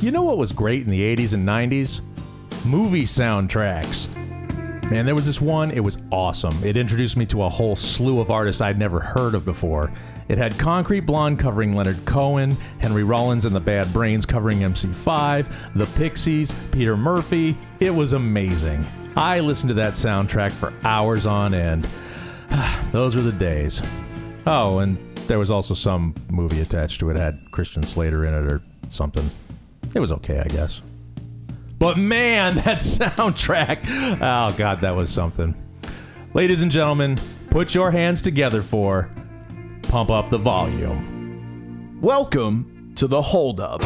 You know what was great in the 80s and 90s? Movie soundtracks. Man, there was this one, it was awesome. It introduced me to a whole slew of artists I'd never heard of before. It had Concrete Blonde covering Leonard Cohen, Henry Rollins and the Bad Brains covering MC5, The Pixies, Peter Murphy. It was amazing. I listened to that soundtrack for hours on end. Those were the days. Oh, and there was also some movie attached to it. it had Christian Slater in it or something. It was okay, I guess. But man, that soundtrack. Oh, God, that was something. Ladies and gentlemen, put your hands together for Pump Up the Volume. Welcome to the Hold Up.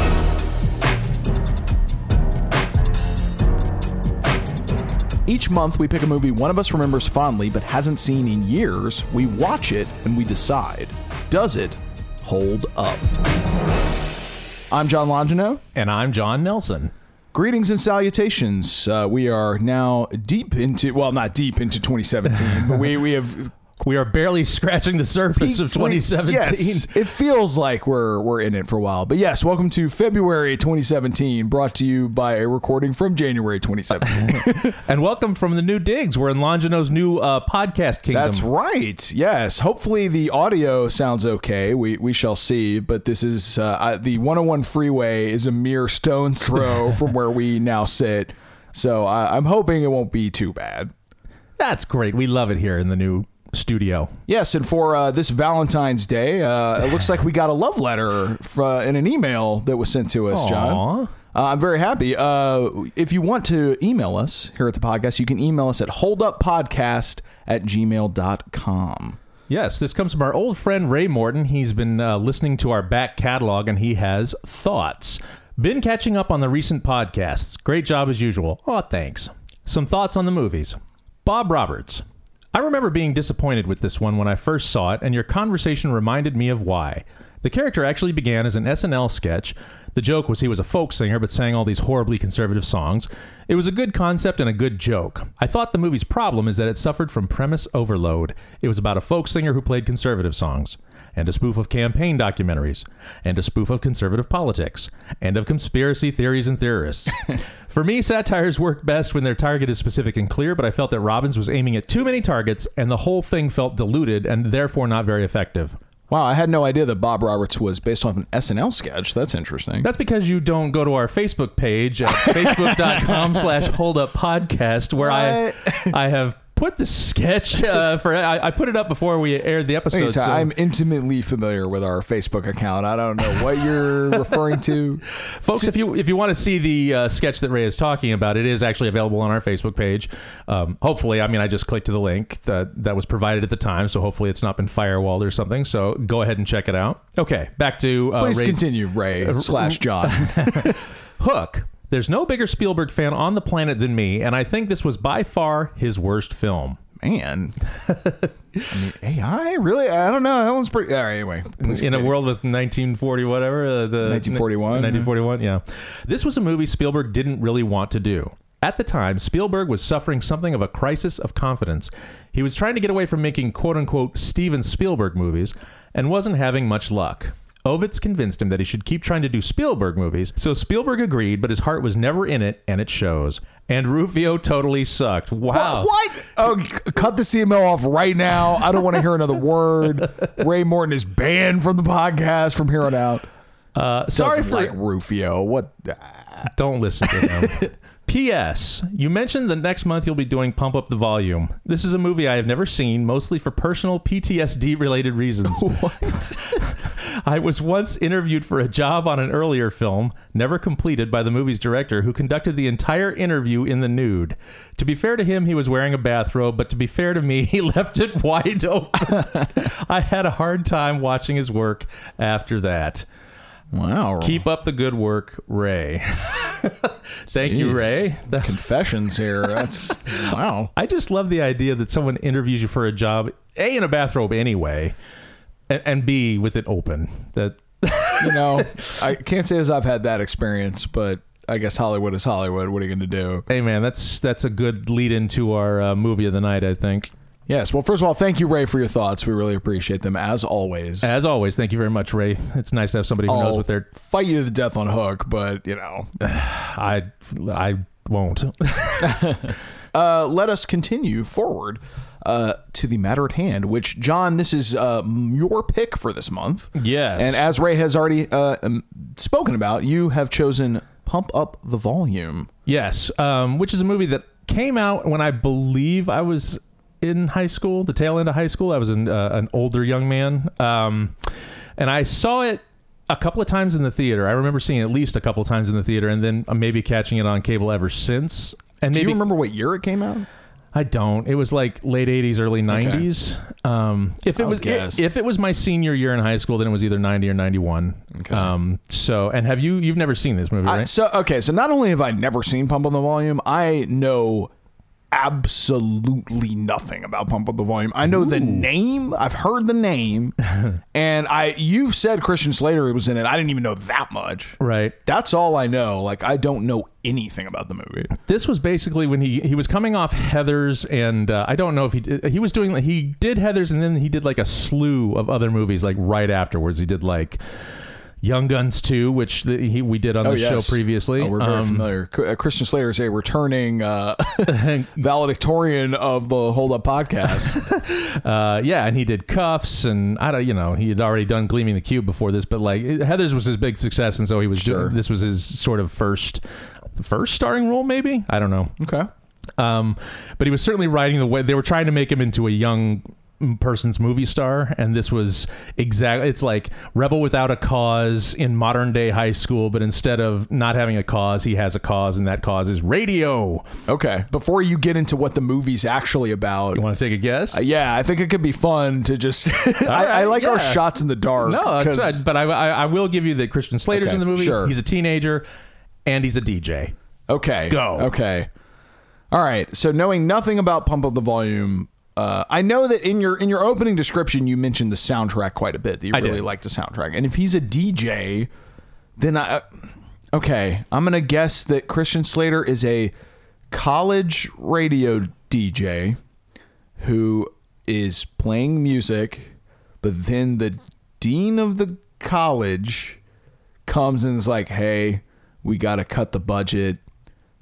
Each month, we pick a movie one of us remembers fondly but hasn't seen in years. We watch it and we decide does it hold up? I'm John Longino. And I'm John Nelson. Greetings and salutations. Uh, we are now deep into, well, not deep into 2017, but we, we have we are barely scratching the surface of 2017. Yes, it feels like we're we're in it for a while. But yes, welcome to February 2017, brought to you by a recording from January 2017. and welcome from the new digs. We're in Longino's new uh, podcast kingdom. That's right. Yes. Hopefully the audio sounds okay. We we shall see. But this is uh, the 101 freeway is a mere stone's throw from where we now sit. So I, I'm hoping it won't be too bad. That's great. We love it here in the new studio. Yes, and for uh, this Valentine's Day, uh, it looks like we got a love letter in an email that was sent to us, Aww. John. Uh, I'm very happy. Uh, if you want to email us here at the podcast, you can email us at holduppodcast at gmail.com. Yes, this comes from our old friend Ray Morton. He's been uh, listening to our back catalog and he has thoughts. Been catching up on the recent podcasts. Great job as usual. Oh, thanks. Some thoughts on the movies. Bob Roberts. I remember being disappointed with this one when I first saw it, and your conversation reminded me of why. The character actually began as an SNL sketch. The joke was he was a folk singer but sang all these horribly conservative songs. It was a good concept and a good joke. I thought the movie's problem is that it suffered from premise overload. It was about a folk singer who played conservative songs and a spoof of campaign documentaries, and a spoof of conservative politics, and of conspiracy theories and theorists. For me, satires work best when their target is specific and clear, but I felt that Robbins was aiming at too many targets, and the whole thing felt diluted and therefore not very effective. Wow, I had no idea that Bob Roberts was based off an SNL sketch. That's interesting. That's because you don't go to our Facebook page at facebook.com slash holduppodcast where I I have put the sketch uh, for. I, I, put it up before we aired the episode. So. I'm intimately familiar with our Facebook account. I don't know what you're referring to, folks. If you if you want to see the uh, sketch that Ray is talking about, it is actually available on our Facebook page. Um, hopefully, I mean, I just clicked to the link that that was provided at the time, so hopefully it's not been firewalled or something. So go ahead and check it out. Okay, back to uh, please Ray's, continue, Ray slash John. Hook there's no bigger Spielberg fan on the planet than me, and I think this was by far his worst film. Man, I mean, AI really? I don't know. That one's pretty. All right, anyway, in a world with 1940 whatever, uh, the 1941, 1941, yeah. This was a movie Spielberg didn't really want to do. At the time, Spielberg was suffering something of a crisis of confidence. He was trying to get away from making quote unquote Steven Spielberg movies and wasn't having much luck. Ovitz convinced him that he should keep trying to do Spielberg movies, so Spielberg agreed, but his heart was never in it, and it shows. And Rufio totally sucked. Wow. What? what? Oh, cut the email off right now. I don't want to hear another word. Ray Morton is banned from the podcast from here on out. Uh, sorry Doesn't for like Rufio. What? Don't listen to him. P.S. You mentioned the next month you'll be doing Pump Up the Volume. This is a movie I have never seen, mostly for personal PTSD related reasons. What? I was once interviewed for a job on an earlier film, never completed by the movie's director, who conducted the entire interview in the nude. To be fair to him, he was wearing a bathrobe, but to be fair to me, he left it wide open. I had a hard time watching his work after that. Wow. Keep up the good work, Ray. Thank Jeez. you, Ray. The confessions here. That's wow. I just love the idea that someone interviews you for a job, A, in a bathrobe anyway, and, and B, with it open. That you know, I can't say as I've had that experience, but I guess Hollywood is Hollywood. What are you going to do? Hey, man, that's that's a good lead into our uh, movie of the night, I think. Yes. Well, first of all, thank you, Ray, for your thoughts. We really appreciate them as always. As always, thank you very much, Ray. It's nice to have somebody who knows I'll what they're. fight you to the death on Hook, but you know, I I won't. uh, let us continue forward uh, to the matter at hand. Which, John, this is uh, your pick for this month. yes. And as Ray has already uh, um, spoken about, you have chosen "Pump Up the Volume." Yes, um, which is a movie that came out when I believe I was in high school, the tail end of high school. I was an, uh, an older young man, um, and I saw it a couple of times in the theater. I remember seeing it at least a couple of times in the theater, and then maybe catching it on cable ever since. And Do maybe you remember what year it came out? I don't. It was like late '80s, early '90s. Um, if it I'll was guess. if it was my senior year in high school, then it was either '90 or '91. Okay. Um, so, and have you? You've never seen this movie, I- right? so okay, so not only have I never seen Pump on the Volume, I know absolutely nothing about Pump Up the Volume. I know the name, I've heard the name, and I you said Christian Slater was in it. I didn't even know that much. right. That's all I know. Like I don't know anything about the movie. this was basically when he he was coming off Heathers, and uh, I don't know if he did, he was doing he did Heathers, and then he did like a slew of other movies like right afterwards. He did like Young Guns 2, which the, he we did on the show previously. Oh, we're very Um, familiar. Uh, Christian Slater is a returning uh, valedictorian of the Hold Up podcast. Uh, yeah, and he did Kuffs, and I don't, you know, he had already done Gleaming the Cube before this, but like it- Heathers was his big success, and so he was Sure. doing this was his sort of first first starring role, maybe I don't know. okay. Um, but he was certainly riding the way they were trying to make him into a young person's movie star and this was exactly it's like rebel without a cause in modern day high school but instead of not having a cause he has a cause and that cause is radio Okay. Before you get into what the movie's actually about, you want to take a guess Uh, yeah, I think it could be fun to just. I, I like our shots in the dark. no that's right but I, I, I will give you that christian slater's Okay, in the movie sure. he's a teenager and he's a dj Okay. Go. Okay. All right. So knowing nothing about Pump Up the Volume, uh, I know that in your in your opening description you mentioned the soundtrack quite a bit. That you I really like the soundtrack, and if he's a DJ, then I. Okay, I'm gonna guess that Christian Slater is a college radio DJ who is playing music, but then the dean of the college comes and is like, "Hey, we got to cut the budget.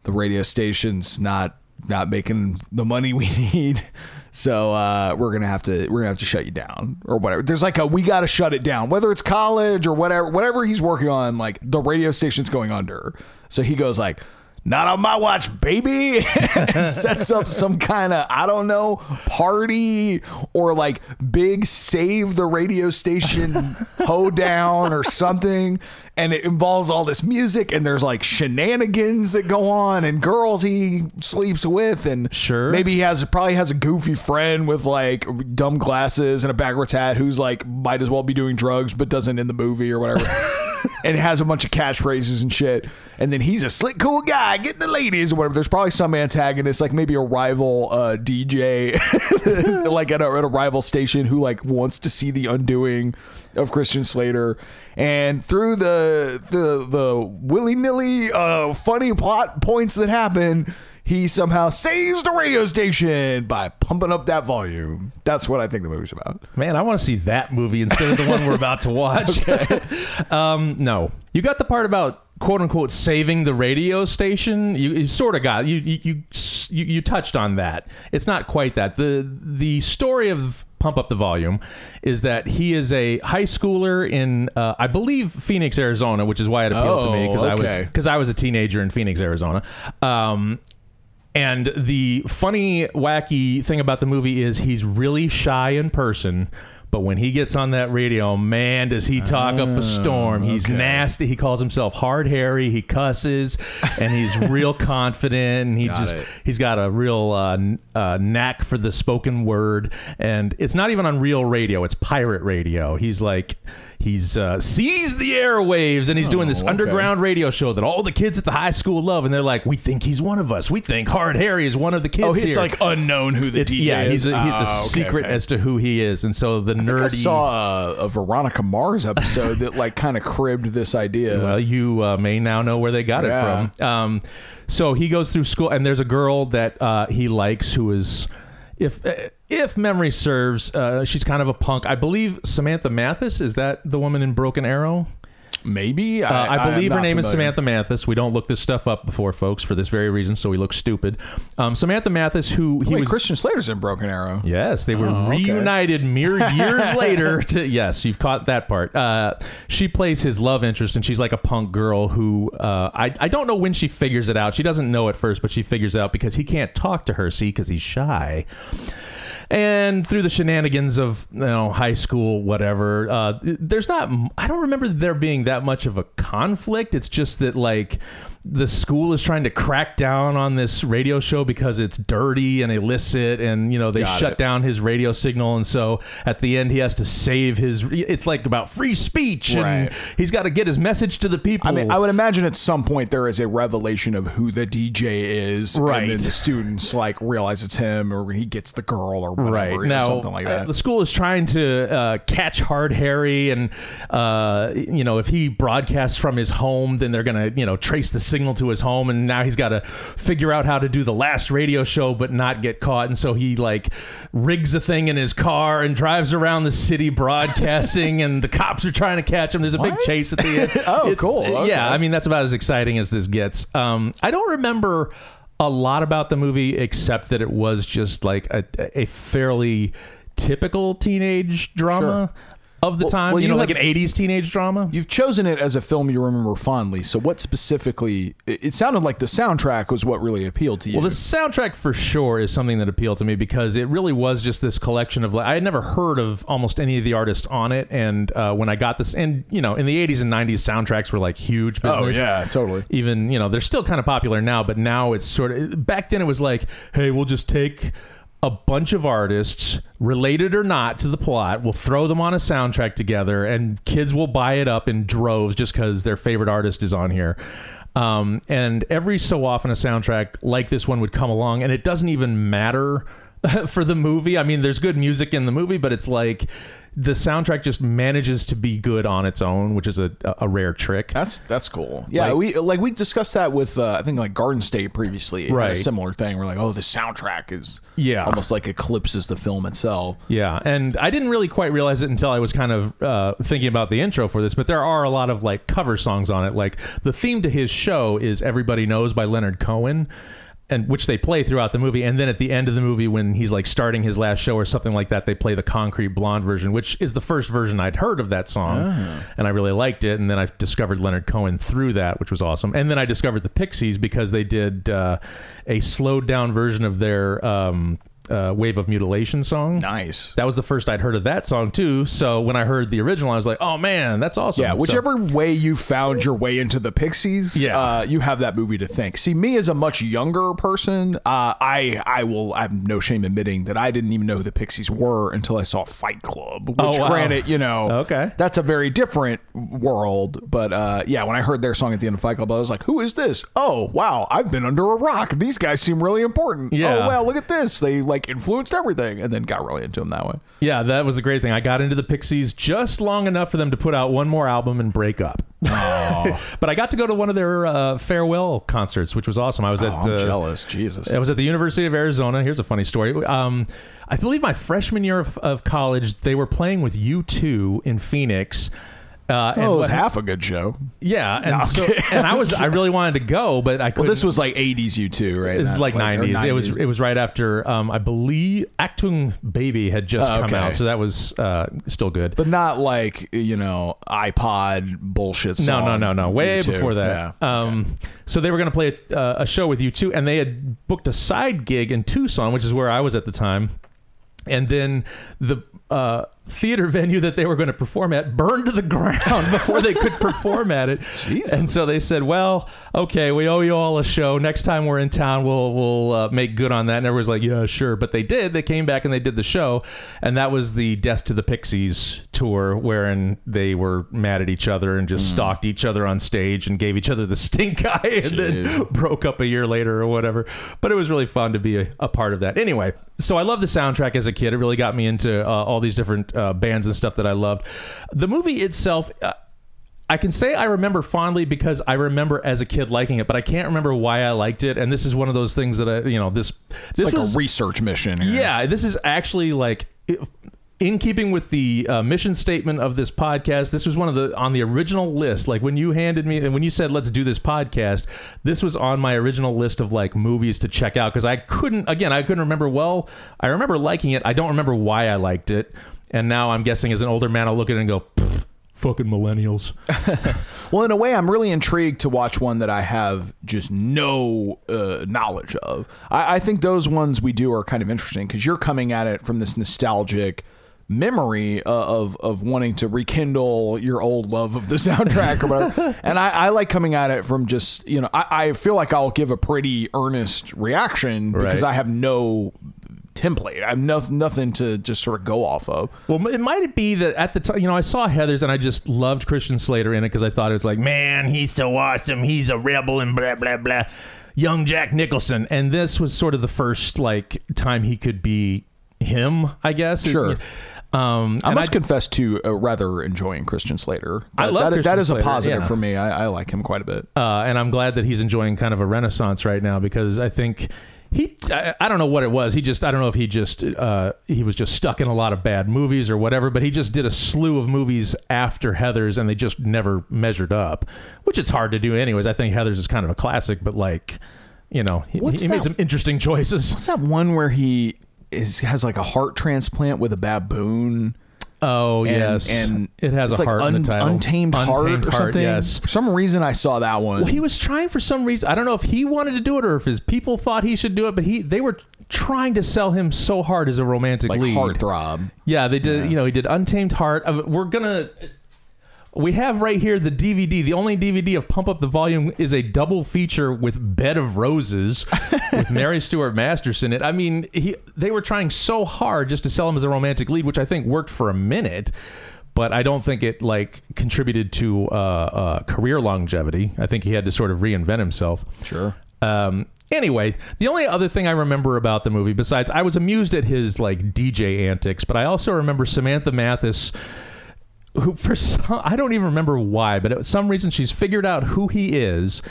The radio station's not not making the money we need." So uh, we're gonna have to we're gonna have to shut you down or whatever. There's like a we got to shut it down, whether it's college or whatever whatever he's working on. Like the radio station's going under, so he goes like, "Not on my watch, baby," and sets up some kind of I don't know party or like big save the radio station hoedown or something, and it involves all this music and there's like shenanigans that go on and girls he sleeps with and Sure. maybe he has probably has a goofy friend with like dumb glasses and a backwards hat who's like might as well be doing drugs but doesn't in the movie or whatever. and has a bunch of catchphrases and shit. And then he's a slick, cool guy, getting the ladies or whatever. There's probably some antagonist, like maybe a rival uh, DJ, like at a, at a rival station who like wants to see the undoing of Christian Slater. And through the the the willy nilly uh, funny plot points that happen, he somehow saves the radio station by pumping up that volume. That's what I think the movie's about. Man, I want to see that movie instead of the one we're about to watch. um, no, you got the part about quote unquote saving the radio station. You, you sort of got you, you you you touched on that. It's not quite that. the The story of Pump Up the Volume is that he is a high schooler in, uh, I believe, Phoenix, Arizona, which is why it appealed to me Oh, because I was because I was a teenager in Phoenix, Arizona. Um, and the funny, wacky thing about the movie is he's really shy in person, but when he gets on that radio, man, does he talk up a storm. He's okay. nasty. He calls himself Hard Harry. He cusses, and he's real confident. And he Got just it. he's got a real uh, uh, knack for the spoken word. And it's not even on real radio; it's pirate radio. He's like. He's uh, seized the airwaves and he's doing this Oh, okay. underground radio show that all the kids at the high school love, and they're like, "We think he's one of us. We think Hard Harry is one of the kids." Oh, it's here." like unknown who the It's- DJ yeah, is. he's a, he's a Oh, okay, secret okay. as to who he is, and so the I nerdy. saw a, a Veronica Mars episode that like kind of cribbed this idea. Well, you uh, may now know where they got Yeah. it from. Um, so he goes through school, and there's a girl that uh, he likes who is if uh, if memory serves, uh, she's kind of a punk. I believe Samantha Mathis is that the woman in Broken Arrow. Maybe Uh, I, I'm believe her not name is. Samantha Mathis. We don't look this stuff up before, folks, for this very reason, so we look stupid. Um, Samantha Mathis, who he Wait, was. Christian Slater's in Broken Arrow. Yes, they were Oh, okay. reunited mere years later. To yes, you've caught that part. Uh, she plays his love interest, and she's like a punk girl who uh, I I don't know when she figures it out. She doesn't know at first, but she figures it out because he can't talk to her. See, because he's shy. And through the shenanigans of you know high school, whatever, uh, there's not. I don't remember there being that much of a conflict. It's just that like the school is trying to crack down on this radio show because it's dirty and illicit, and you know they Got shut it. down his radio signal, and so at the end he has to save his. It's like about free speech, and he's got to get his message to the people. I mean, I would imagine at some point there is a revelation of who the DJ is, Right. And then the students like realize it's him, or he gets the girl, or whatever, right now something like uh, that. the school is trying to uh, catch hard harry and uh, you know if he broadcasts from his home then they're gonna you know trace the signal to his home and now he's got to figure out how to do the last radio show but not get caught. And so he like rigs a thing in his car and drives around the city broadcasting and the cops are trying to catch him. There's a big chase at the end. Oh, It's- cool. Okay. yeah i mean that's about as exciting as this gets. Um, i don't remember a lot about the movie except that it was just like a, a fairly typical teenage drama of the Well- time well, you you know like an 80s teenage drama You've chosen it as a film you remember fondly. So, what specifically? It, it sounded like the soundtrack was what really appealed to you. Well, the soundtrack for sure is something that appealed to me because it really was just this collection of. I had never heard of almost any of the artists on it, and uh, when I got this, and you know, in the '80s and '90s, soundtracks were like huge business. oh yeah, totally. even you know they're still kind of popular now but now it's sort of back then it was like hey we'll just take a bunch of artists related or not to the plot we'll throw them on a soundtrack together and kids will buy it up in droves just because their favorite artist is on here. Um, and every so often a soundtrack like this one would come along and it doesn't even matter for the movie i mean there's good music in the movie but it's like the soundtrack just manages to be good on its own which is a, a rare trick That's that's cool. Yeah, Like- we like we discussed that with uh, I think like Garden State previously. Right. a similar thing. We're like, oh, the soundtrack is Yeah. almost like eclipses the film itself. Yeah, and I didn't really quite realize it until I was kind of uh, thinking about the intro for this. But there are a lot of like cover songs on it. Like the theme to his show is "Everybody Knows" by Leonard Cohen, and which they play throughout the movie. And then at the end of the movie, when he's like starting his last show or something like that, they play the Concrete Blonde version, which is the first version I'd heard of that song, and I really liked it. And then I discovered Leonard Cohen through that, which was awesome. And then I discovered the Pixies because they did uh, a slowed down version of their um, uh, "Wave of Mutilation" song. Nice. That was the first I'd heard of that song too. So when I heard the original, I was like, "Oh man, that's awesome!" Yeah, So- whichever way you found your way into the Pixies, Yeah. uh, you have that movie to thank. See, me as a much younger person, uh, I I will I have no shame admitting that I didn't even know who the Pixies were until I saw Fight Club. Which, Oh, wow. granted, you know, Okay. that's a very different world. But uh, yeah, when I heard their song at the end of Fight Club, I was like, "Who is this? Oh, wow, I've been under a rock. These guys seem really important. Yeah. Oh, well, look at this. They like influenced everything, and then got really into them that way. yeah, that was a great thing. I got into the Pixies just long enough for them to put out one more album and break up. but I got to go to one of their uh, farewell concerts, which was awesome. I was Oh, at uh, jealous. Jesus. I was at the University of Arizona. Here's a funny story. Um, I believe my freshman year of, of college, they were playing with U2 in Phoenix. Uh, and Oh, it was what- half a good show. yeah, and No, so and I was I really wanted to go, but I couldn't. Well, this was like 80s U2, right? This is like or nineties. It was it was right after um, I believe Achtung Baby had just Oh, come okay. out, so that was uh, still good. but not like you know iPod bullshit. no, Song no, no, no. Way U2. before that. Yeah. Um, So they were going to play a, uh, a show with U2, and they had booked a side gig in Tucson, which is where I was at the time. And then the uh, theater venue that they were going to perform at burned to the ground before they could perform at it. Jesus. And so they said, "Well, okay, we owe you all a show. Next time we're in town, we'll we'll uh, make good on that." And everyone's like, "Yeah, sure." But they did. They came back and they did the show, and that was the Death to the Pixies tour, wherein they were mad at each other and just stalked each other on stage and gave each other the stink eye, and then broke up a year later or whatever. But it was really fun to be a, a part of that. Anyway, so I love the soundtrack as a kid. It really got me into uh, all these different uh, bands and stuff that I loved. The movie itself. Uh, I can say I remember fondly because I remember as a kid liking it, but I can't remember why I liked it. And this is one of those things that I, you know, this It's this like was a research mission. Here. yeah, this is actually like in keeping with the uh, mission statement of this podcast. This was one of the on the original list. Like when you handed me and when you said let's do this podcast, this was on my original list of like movies to check out because I couldn't again I couldn't remember well. I remember liking it. I don't remember why I liked it. And now I'm guessing as an older man, I'll look at it and go, "Fucking millennials." Well, in a way, I'm really intrigued to watch one that I have just no uh, knowledge of. I, I think those ones we do are kind of interesting because you're coming at it from this nostalgic memory uh, of of wanting to rekindle your old love of the soundtrack or whatever. and I, I like coming at it from just you know I, I feel like I'll give a pretty earnest reaction because Right. I have no template. I have nothing nothing to just sort of go off of. Well, it might be that at the time, you know, I saw Heathers and I just loved Christian Slater in it because I thought it was like, man, he's so awesome. He's a rebel and blah, blah, blah. Young Jack Nicholson. And this was sort of the first, like, time he could be him, I guess. Sure. Um, I must confess to uh, rather enjoying Christian Slater. I love that- Christian that is a positive yeah. for me. I, I like him quite a bit. uh, and I'm glad that he's enjoying kind of a renaissance right now because I think he I, I don't know what it was. He just I don't know if he just uh, he was just stuck in a lot of bad movies or whatever but he just did a slew of movies after Heathers and they just never measured up which it's hard to do anyways. I think Heathers is kind of a classic but like you know he, he made some interesting choices. What's that one where he is has like a heart transplant with a baboon? Oh And, yes and it has a like heart in the title Untamed, heart Untamed or something. yes For some reason, I saw that one. Well, he was trying for some reason. I don't know if he wanted to do it or if his people thought he should do it, but he they were trying to sell him so hard as a romantic like lead. heartthrob. Yeah, they did. Yeah. You know, he did Untamed Heart. We're gonna. We have right here the DVD. The only DVD of Pump Up the Volume is a double feature with Bed of Roses with Mary Stuart Masterson. It. I mean, he they were trying so hard just to sell him as a romantic lead, which I think worked for a minute. But I don't think it like contributed to uh, uh, career longevity. I think he had to sort of reinvent himself. Sure. Um, anyway, the only other thing I remember about the movie, besides I was amused at his like DJ antics, but I also remember Samantha Mathis, who for some, I don't even remember why, but for some reason she's figured out who he is.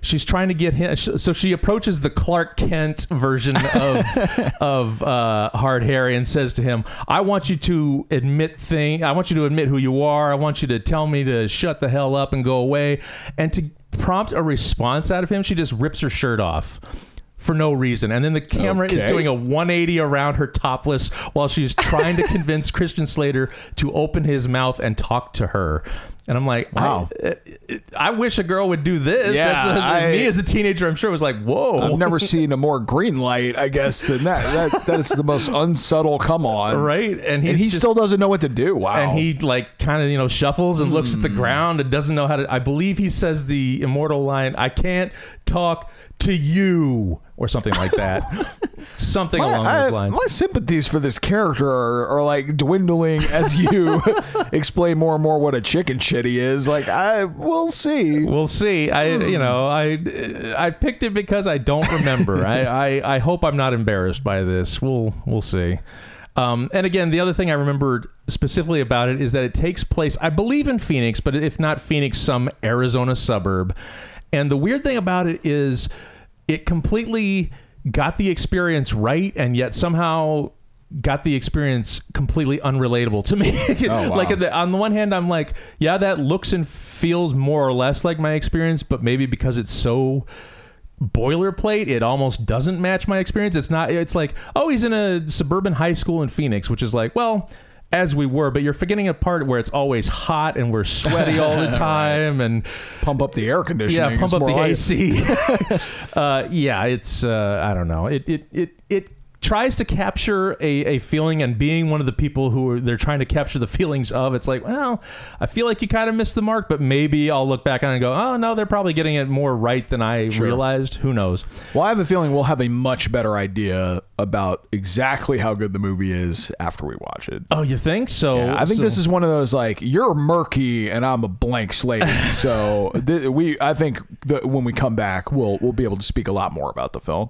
She's trying to get him, so she approaches the Clark Kent version of of uh, Hard Harry and says to him, "I want you to admit thing. I want you to admit who you are. I want you to tell me to shut the hell up and go away." And to prompt a response out of him, she just rips her shirt off for no reason. And then the camera is doing a 180 around her topless while she's trying to convince Christian Slater to open his mouth and talk to her. And I'm like, Wow. I, I wish a girl would do this. Yeah, That's I- me as a teenager, I'm sure it was like, whoa. I've never seen a more green light, I guess, than that. That that is the most unsubtle come on. right? And, he's And he just- still doesn't know what to do. Wow. and he like kind of you know shuffles and looks at Hmm. the ground and doesn't know how to. I believe he says the immortal line, "I can't talk to you" or something like that. something my, along I- those lines. my sympathies for this character are, are like dwindling as you explain more and more what a chicken shit he is. Like, I we'll see. We'll see. I, Hmm. you know, I, I picked it because I don't remember. I, I, I hope I'm not embarrassed by this. We'll, we'll see. Um, and again, the other thing I remembered specifically about it is that it takes place, I believe, in Phoenix, but if not Phoenix, some Arizona suburb. And the weird thing about it is, it completely got the experience right, and yet somehow got the experience completely unrelatable to me. Oh, wow. like the, on the one hand, I'm like, yeah, that looks and feels more or less like my experience, but maybe because it's so boilerplate, it almost doesn't match my experience. It's not. It's like, oh, he's in a suburban high school in Phoenix, which is like, well. As we were, but you're forgetting a part where it's always hot and we're sweaty all the time, and Pump up the air conditioning. yeah, pump up the AC. uh, yeah, it's uh, I don't know. It it it it tries to capture a, a feeling and being one of the people who are, they're trying to capture the feelings of it's like well i feel like you kind of missed the mark but maybe i'll look back on it and go oh no they're probably getting it more right than i Sure. realized who knows Well, I have a feeling we'll have a much better idea about exactly how good the movie is after we watch it. oh you think so Yeah, I think so- this is one of those like you're murky and I'm a blank slate. so th- we, I think that when we come back, we'll we'll be able to speak a lot more about the film.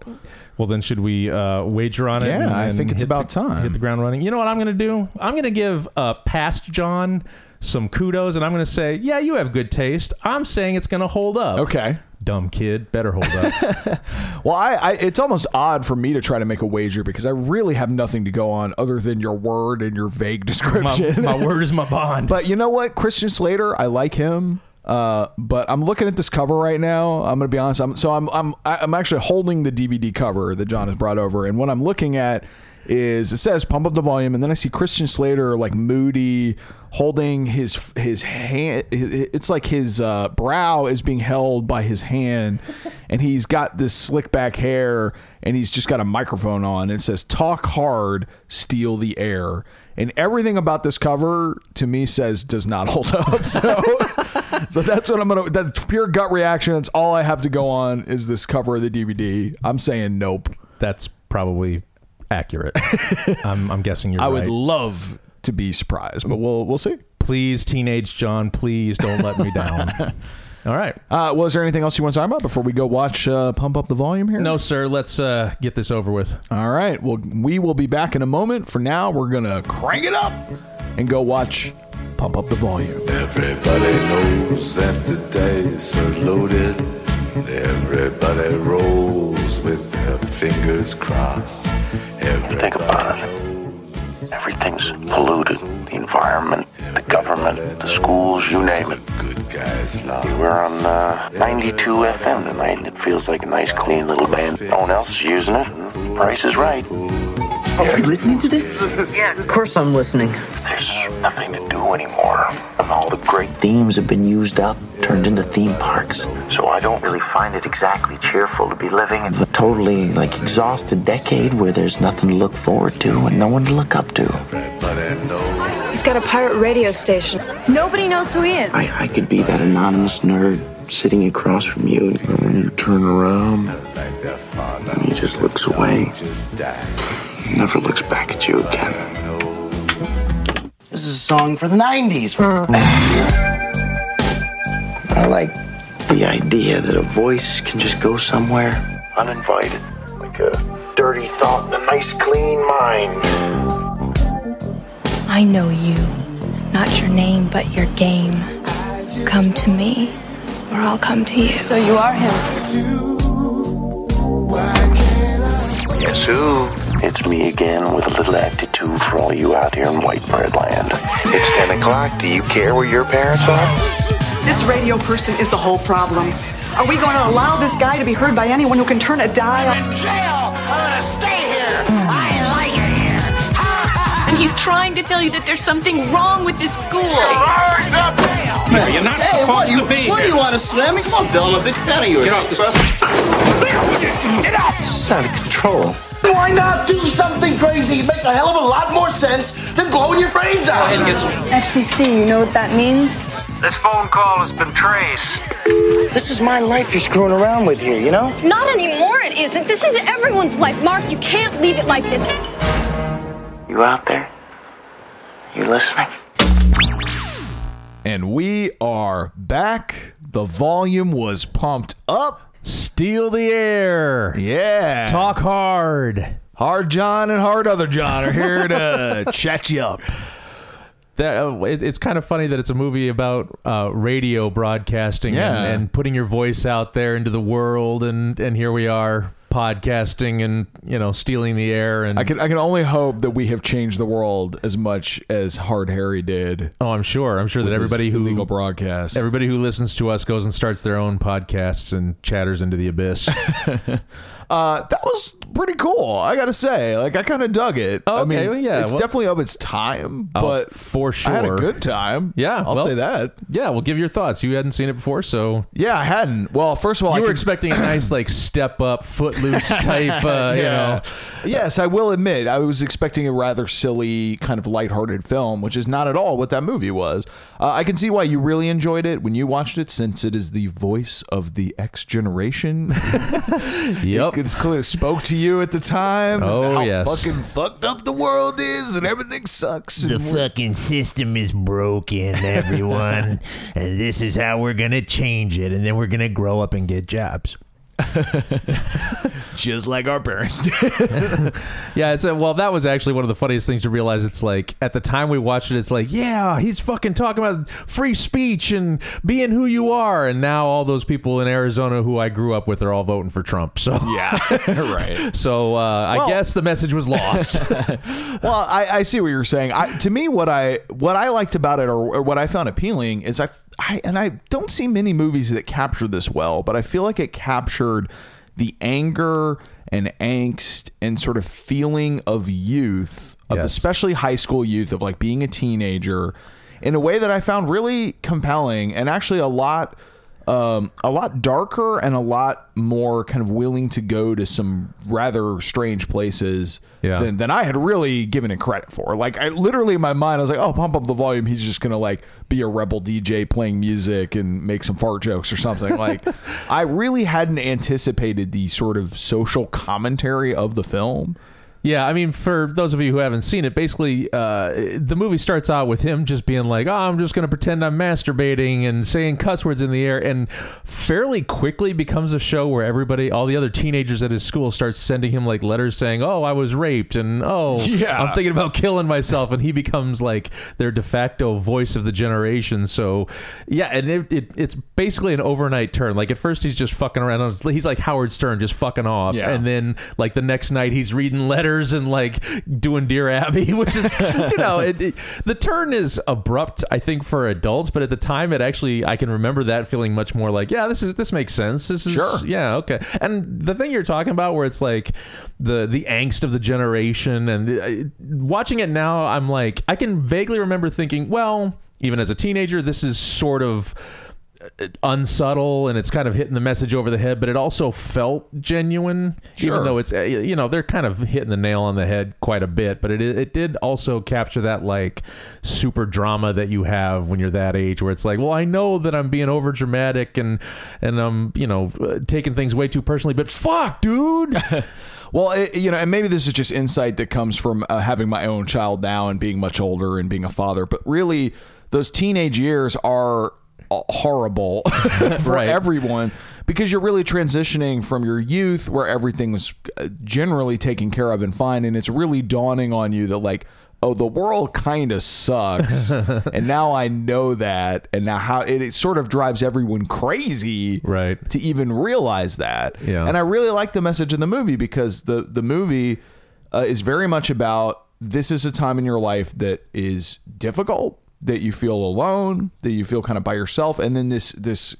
well then should we uh, wager on it Yeah, I think it's about the- time. hit the ground running you know what i'm gonna do i'm gonna give uh, past john some kudos, and I'm going to say, yeah, you have good taste. I'm saying it's going to hold up. Okay. Dumb kid, better hold up. Well, I, I it's almost odd for me to try to make a wager because I really have nothing to go on other than your word and your vague my, description. my word is my bond. But you know what, Christian Slater, I like him. Uh, but I'm looking at this cover right now. I'm gonna be honest. I'm so I'm I'm I'm actually holding the DVD cover that John has brought over, and what I'm looking at is it says "Pump Up the Volume," and then I see Christian Slater like moody, holding his his hand. It's like his uh, brow is being held by his hand, and he's got this slick back hair, and he's just got a microphone on. And it says "Talk hard, steal the air." And everything about this cover to me says does not hold up. So, so that's what I'm gonna. That's pure gut reaction. That's all I have to go on is this cover of the DVD. I'm saying nope. That's probably accurate. I'm, I'm guessing you're I right. would love to be surprised, but we'll we'll see. please, teenage John, please don't let me down. All right. Uh, was there anything else you want to talk about before we go watch uh, Pump Up the Volume here? No, sir. Let's uh, get this over with. All right. Well, we will be back in a moment. For now, we're gonna crank it up and go watch Pump Up the Volume. Everybody knows that the dice are loaded. Everybody rolls with their fingers crossed. Everybody Think about it. Everything's polluted. The environment, the government, the schools, you name it. We're on uh, 92 FM tonight, and it feels like a nice, clean little band. No one else is using it, and the price is right. Are you listening to this? Yeah. Of course I'm listening. There's nothing to do anymore, and all the great themes have been used up, turned into theme parks. So I don't really find it exactly cheerful to be living in a totally, like, exhausted decade where there's nothing to look forward to and no one to look up to. He's got a pirate radio station. Nobody knows who he is. I, I could be that anonymous nerd sitting across from you, and when you turn around, Like their father. he just looks away, Just die. Never looks back at you again. This is a song for the 90s. I like the idea that a voice can just go somewhere uninvited, like a dirty thought in a nice, clean mind. I know you. Not your name, but your game. Come to me, or I'll come to you. So you are him. Guess who? It's me again with a little attitude for all you out here in white bread land. It's 10 o'clock. Do you care where your parents are? This radio person is the whole problem. Are we going to allow this guy to be heard by anyone who can turn a dial? I'm in jail. I'm going to stay here. I like it here. and he's trying to tell you that there's something wrong with this school. You're not hey, what, you, what do you want to slam me? Come on, Bill, I'm a big fan of yours. Get off this. It's out of control. Why not do something crazy? It makes a hell of a lot more sense than blowing your brains out. FCC, you know what that means? This phone call has been traced. This is my life you're screwing around with here, you know? Not anymore, it isn't. This is everyone's life. Mark, you can't leave it like this. You out there? You listening? And we are back. The volume was pumped up. Steal the air. Yeah. Talk hard. Hard John and Hard Other John are here to chat you up. That uh, it, it's kind of funny that it's a movie about uh, radio broadcasting Yeah. and, and putting your voice out there into the world, and and here we are podcasting and you know stealing the air and I can I can only hope that we have changed the world as much as Hard Harry did. oh I'm sure I'm sure that everybody who legal broadcast. everybody who listens to us goes and starts their own podcasts and chatters into the abyss. Uh, that was pretty cool. I gotta say, like I kind of dug it. Oh, I mean, okay, well, yeah, it's well- definitely of its time, Oh, but for sure, I had a good time. Yeah, I'll well- say that. yeah, well, give your thoughts. You hadn't seen it before, so Yeah, I hadn't. Well, first of all, you I were can- expecting a nice like step up, footloose type. Uh, You know, Yes, I will admit I was expecting a rather silly, kind of lighthearted film, which is not at all what that movie was. Uh, I can see why you really enjoyed it when you watched it, since it is the voice of the X generation. yep. It's clearly spoke to you at the time. Oh, how yes. fucking fucked up the world is, and everything sucks. The and we're- fucking system is broken, everyone. and this is how we're going to change it. And then we're going to grow up and get jobs. Just like our parents did. Yeah, it's a, well, that was actually one of the funniest things to realize. It's like at the time we watched it, it's like, yeah, he's fucking talking about free speech and being who you are, and now all those people in Arizona who I grew up with are all voting for Trump. So yeah, right. so uh, I guess the message was lost. Well, I, I see what you're saying. I, to me, what I what I liked about it, or, or what I found appealing, is I, I and I don't see many movies that capture this well, but I feel like it captured the anger and angst and sort of feeling of youth, of Yes. especially high school youth, of like being a teenager, in a way that I found really compelling and actually a lot um, a lot darker and a lot more kind of willing to go to some rather strange places Yeah. than, than I had really given it credit for. Like I literally in my mind I was like, oh, pump up the volume. He's just gonna like be a rebel DJ playing music and make some fart jokes or something. Like I really hadn't anticipated the sort of social commentary of the film. Yeah, I mean, for those of you who haven't seen it, basically, uh, the movie starts out with him just being like, "Oh, I'm just going to pretend I'm masturbating and saying cuss words in the air," and fairly quickly becomes a show where everybody, all the other teenagers at his school, starts sending him like letters saying, "Oh, I was raped," and "Oh, Yeah. I'm thinking about killing myself," and he becomes like their de facto voice of the generation. So, yeah, and it, it, it's basically an overnight turn. Like at first, he's just fucking around. He's like Howard Stern, just fucking off, Yeah. and then like the next night he's reading letters and like doing Dear Abby, which is you know it, it- the turn is abrupt I think for adults, but at the time it actually I can remember that feeling much more like yeah this is this makes sense this is Sure. yeah okay and the thing you're talking about where it's like the the angst of the generation and uh, watching it now I'm like I can vaguely remember thinking well even as a teenager this is sort of unsubtle and it's kind of hitting the message over the head, but it also felt genuine, Sure. even though it's uh, you know they're kind of hitting the nail on the head quite a bit. But it it did also capture that like super drama that you have when you're that age, where it's like, well, I know that I'm being over dramatic and and I'm you know uh, taking things way too personally, but fuck, dude. Well, it, you know, and maybe this is just insight that comes from uh, having my own child now and being much older and being a father. But really, those teenage years are horrible for Right. everyone because you're really transitioning from your youth where everything was uh, generally taken care of and fine, and it's really dawning on you that like. Oh, the world kind of sucks, and now I know that, and now how it, it sort of drives everyone crazy, Right. To even realize that, Yeah. And I really like the message in the movie because the the movie uh, is very much about this is a time in your life that is difficult that you feel alone that you feel kind of by yourself and then this this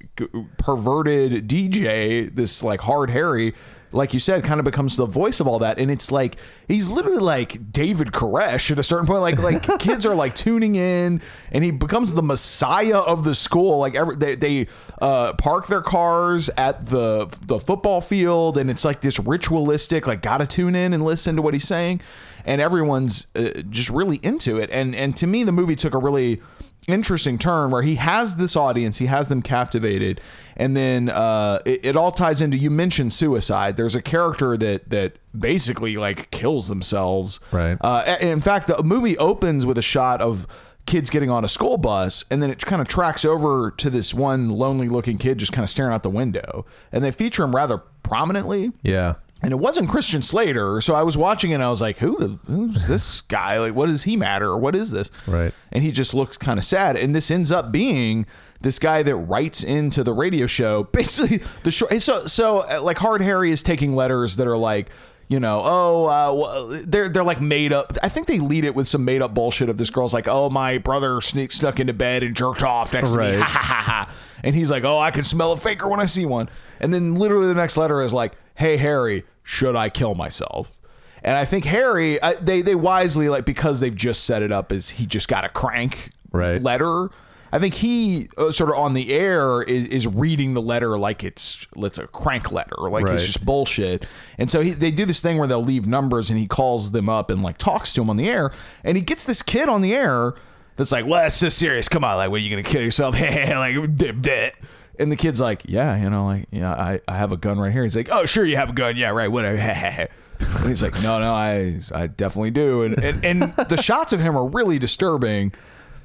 perverted DJ this like hard Harry like you said kind of becomes the voice of all that. And it's like he's literally like David Koresh at a certain point. Like like kids are like tuning in and he becomes the messiah of the school. Like every they, they uh park their cars at the the football field and it's like this ritualistic like gotta tune in and listen to what he's saying. And everyone's uh, just really into it. And and to me the movie took a really interesting turn where he has this audience he has them captivated and then uh it, it all ties into you mentioned suicide there's a character that that basically like kills themselves Right. uh in fact the movie opens with a shot of kids getting on a school bus and then it kind of tracks over to this one lonely looking kid just kind of staring out the window and they feature him rather prominently yeah. And it wasn't Christian Slater. So I was watching it and I was like, who the, who's this guy? Like, what does he matter? What is this? Right. And he just looks kind of sad. And this ends up being this guy that writes into the radio show. Basically, the short. So, so uh, like, Hard Harry is taking letters that are like, you know, oh, uh, well, they're they're like made up. I think they lead it with some made up bullshit of this girl's like, oh, my brother sneak snuck into bed and jerked off next to me, ha ha ha ha. And he's like, oh, I can smell a faker when I see one. And then literally the next letter is like, hey Harry, should I kill myself? And I think Harry, uh, they they wisely like because they've just set it up as he just got a crank Right. letter. I think he uh, sort of on the air is, is reading the letter like it's it's a crank letter, like Right. it's just bullshit. And so he, they do this thing where they'll leave numbers, and he calls them up and like talks to him on the air, and he gets this kid on the air that's like, "Well, that's so serious. Come on, like, what are you gonna kill yourself? like, dip, dip." And the kid's like, "Yeah, you know, like, yeah, I, I have a gun right here." He's like, "Oh, sure, you have a gun. Yeah, right, whatever." and he's like, "No, no, I I definitely do." And and, and the shots of him are really disturbing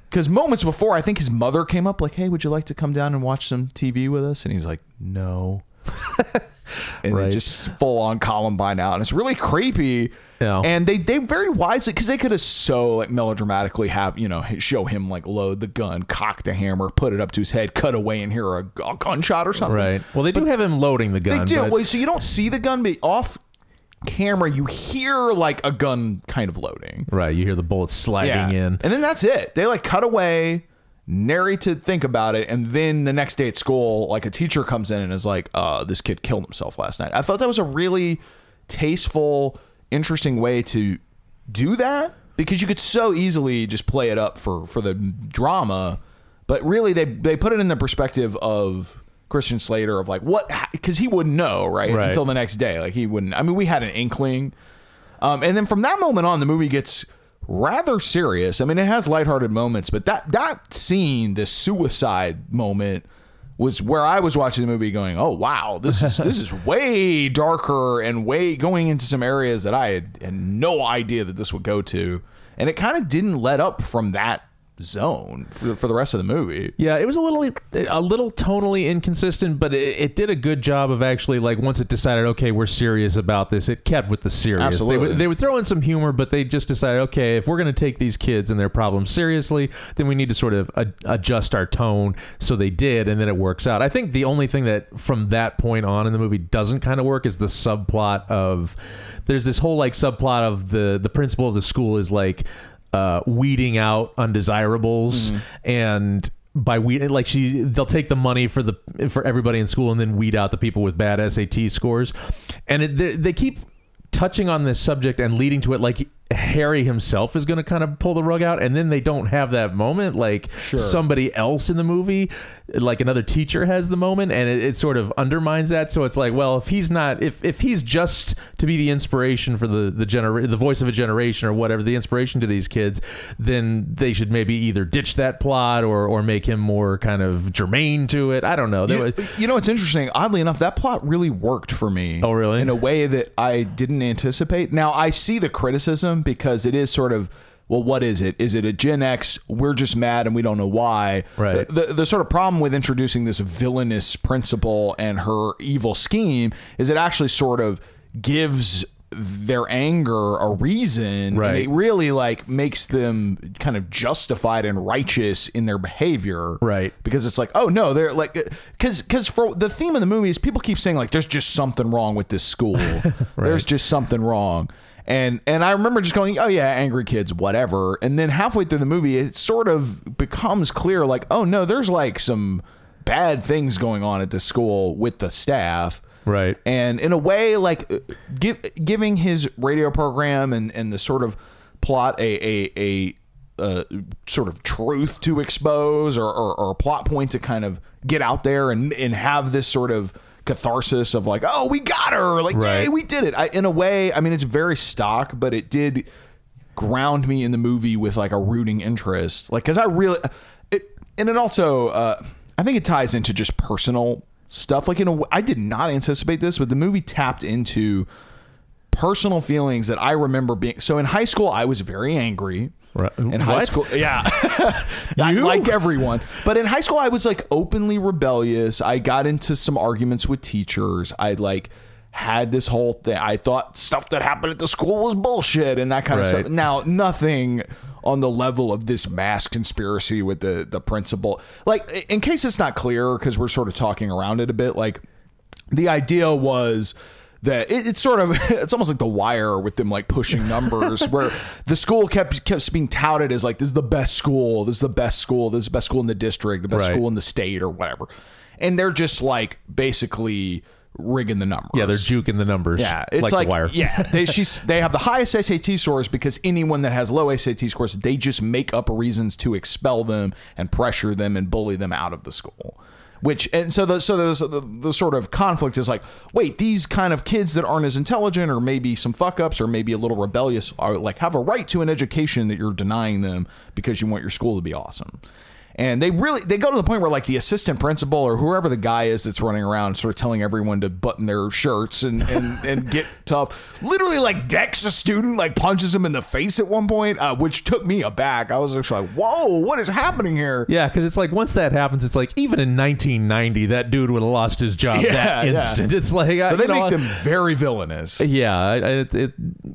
because moments before, I think his mother came up like, "Hey, would you like to come down and watch some TV with us?" And he's like, "No." and Right. just full on Columbine out, and it's really creepy. Yeah. And they they very wisely because they could have so like melodramatically have you know show him like load the gun, cock the hammer, put it up to his head, cut away, and hear a, a gunshot or something. Right. Well, they do have him loading the gun. They do. but- Wait, so you don't see the gun, but off camera you hear like a gun kind of loading. Right. You hear the bullets sliding in. And then that's it. They like cut away, nary to think about it, and then the next day at school, like a teacher comes in and is like, uh, this kid killed himself last night. I thought that was a really tasteful, interesting way to do that because you could so easily just play it up for for the drama, but really they they put it in the perspective of Christian Slater of like what because he wouldn't know right, Right. until the next day like he wouldn't I mean we had an inkling um, and then from that moment on, the movie gets rather serious. I mean, it has lighthearted moments, but that that scene, the suicide moment, was where I was watching the movie, going, "Oh wow, this is this is way darker and way going into some areas that I had, had no idea that this would go to." And it kind of didn't let up from that zone for, for the rest of the movie. Yeah, it was a little a little tonally inconsistent, but it, it did a good job of actually like once it decided, okay, we're serious about this. It kept with the serious. Absolutely. They, would- they would throw in some humor, but they just decided, okay, if we're going to take these kids and their problems seriously, then we need to sort of a, adjust our tone. So they did, and then it works out. I think the only thing that from that point on in the movie doesn't kind of work is the subplot of there's this whole like subplot of the the principal of the school is like uh, weeding out undesirables and by weed like she they'll take the money for the for everybody in school and then weed out the people with bad SAT scores. And it, they, they keep touching on this subject and leading to it. Like Harry himself is going to kind of pull the rug out and then they don't have that moment like somebody else in the movie like another teacher has the moment and it, it sort of undermines that so it's like well if he's not if if he's just to be the inspiration for the the genera- the voice of a generation or whatever the inspiration to these kids then they should maybe either ditch that plot or or make him more kind of germane to it I don't know You, was- you know, it's interesting. Oddly enough, that plot really worked for me. Oh, really? In a way that I didn't anticipate. Now, I see the criticism because it is sort of, well, what is it? Is it a Gen X? We're just mad and we don't know why. Right. The, the, sort of problem with introducing this villainous principal and her evil scheme is it actually sort of gives their anger a reason and Right. it really like makes them kind of justified and righteous in their behavior Right. because it's like oh no they're like because because for the theme of the movie is people keep saying like there's just something wrong with this school right. there's just something wrong and and i remember just going oh yeah angry kids whatever and then halfway through the movie it sort of becomes clear like oh no there's like some bad things going on at the school with the staff Right. and in a way like uh, give, giving his radio program and and the sort of plot a a a uh, sort of truth to expose or, or, or a plot point to kind of get out there and and have this sort of catharsis of like oh we got her! Like Right. yay we did it! I, in a way I mean it's very stock but it did ground me in the movie with like a rooting interest. Like because I really it and it also uh, I think it ties into just personal stuff. Like in a I did not anticipate this but the movie tapped into personal feelings that I remember being so in high school I was very angry Right. in high What? school yeah. I, You? like everyone. But in high school I was like openly rebellious. I got into some arguments with teachers. I like had this whole thing. I thought stuff that happened at the school was bullshit and that kind of stuff. Now nothing on the level of this mass conspiracy with the the principal. Like in case it's not clear because we're sort of talking around it a bit like the idea was that it, it's sort of it's almost like the wire with them like pushing numbers where the school kept kept being touted as like this is the best school this is the best school this is the best school in the district the best Right. school in the state or whatever and they're just like basically rigging the numbers yeah they're juking the numbers yeah, it's like, the wire yeah, they she's they have the highest SAT scores because anyone that has low SAT scores, they just make up reasons to expel them and pressure them and bully them out of the school. Which and so the so the, the sort of conflict is like, wait, these kind of kids that aren't as intelligent or maybe some fuck ups or maybe a little rebellious are like have a right to an education that you're denying them because you want your school to be awesome. And they really they go to the point where like the assistant principal or whoever the guy is that's running around sort of telling everyone to button their shirts and and, and get tough. Literally like decks a student, like punches him in the face at one point, uh, which took me aback. I was actually like, "Whoa, what is happening here?" Yeah, because it's like once that happens, it's like even in 1990, that dude would have lost his job Yeah, that yeah. instant. It's like So I- they you know, make them very villainous. Yeah, it, it,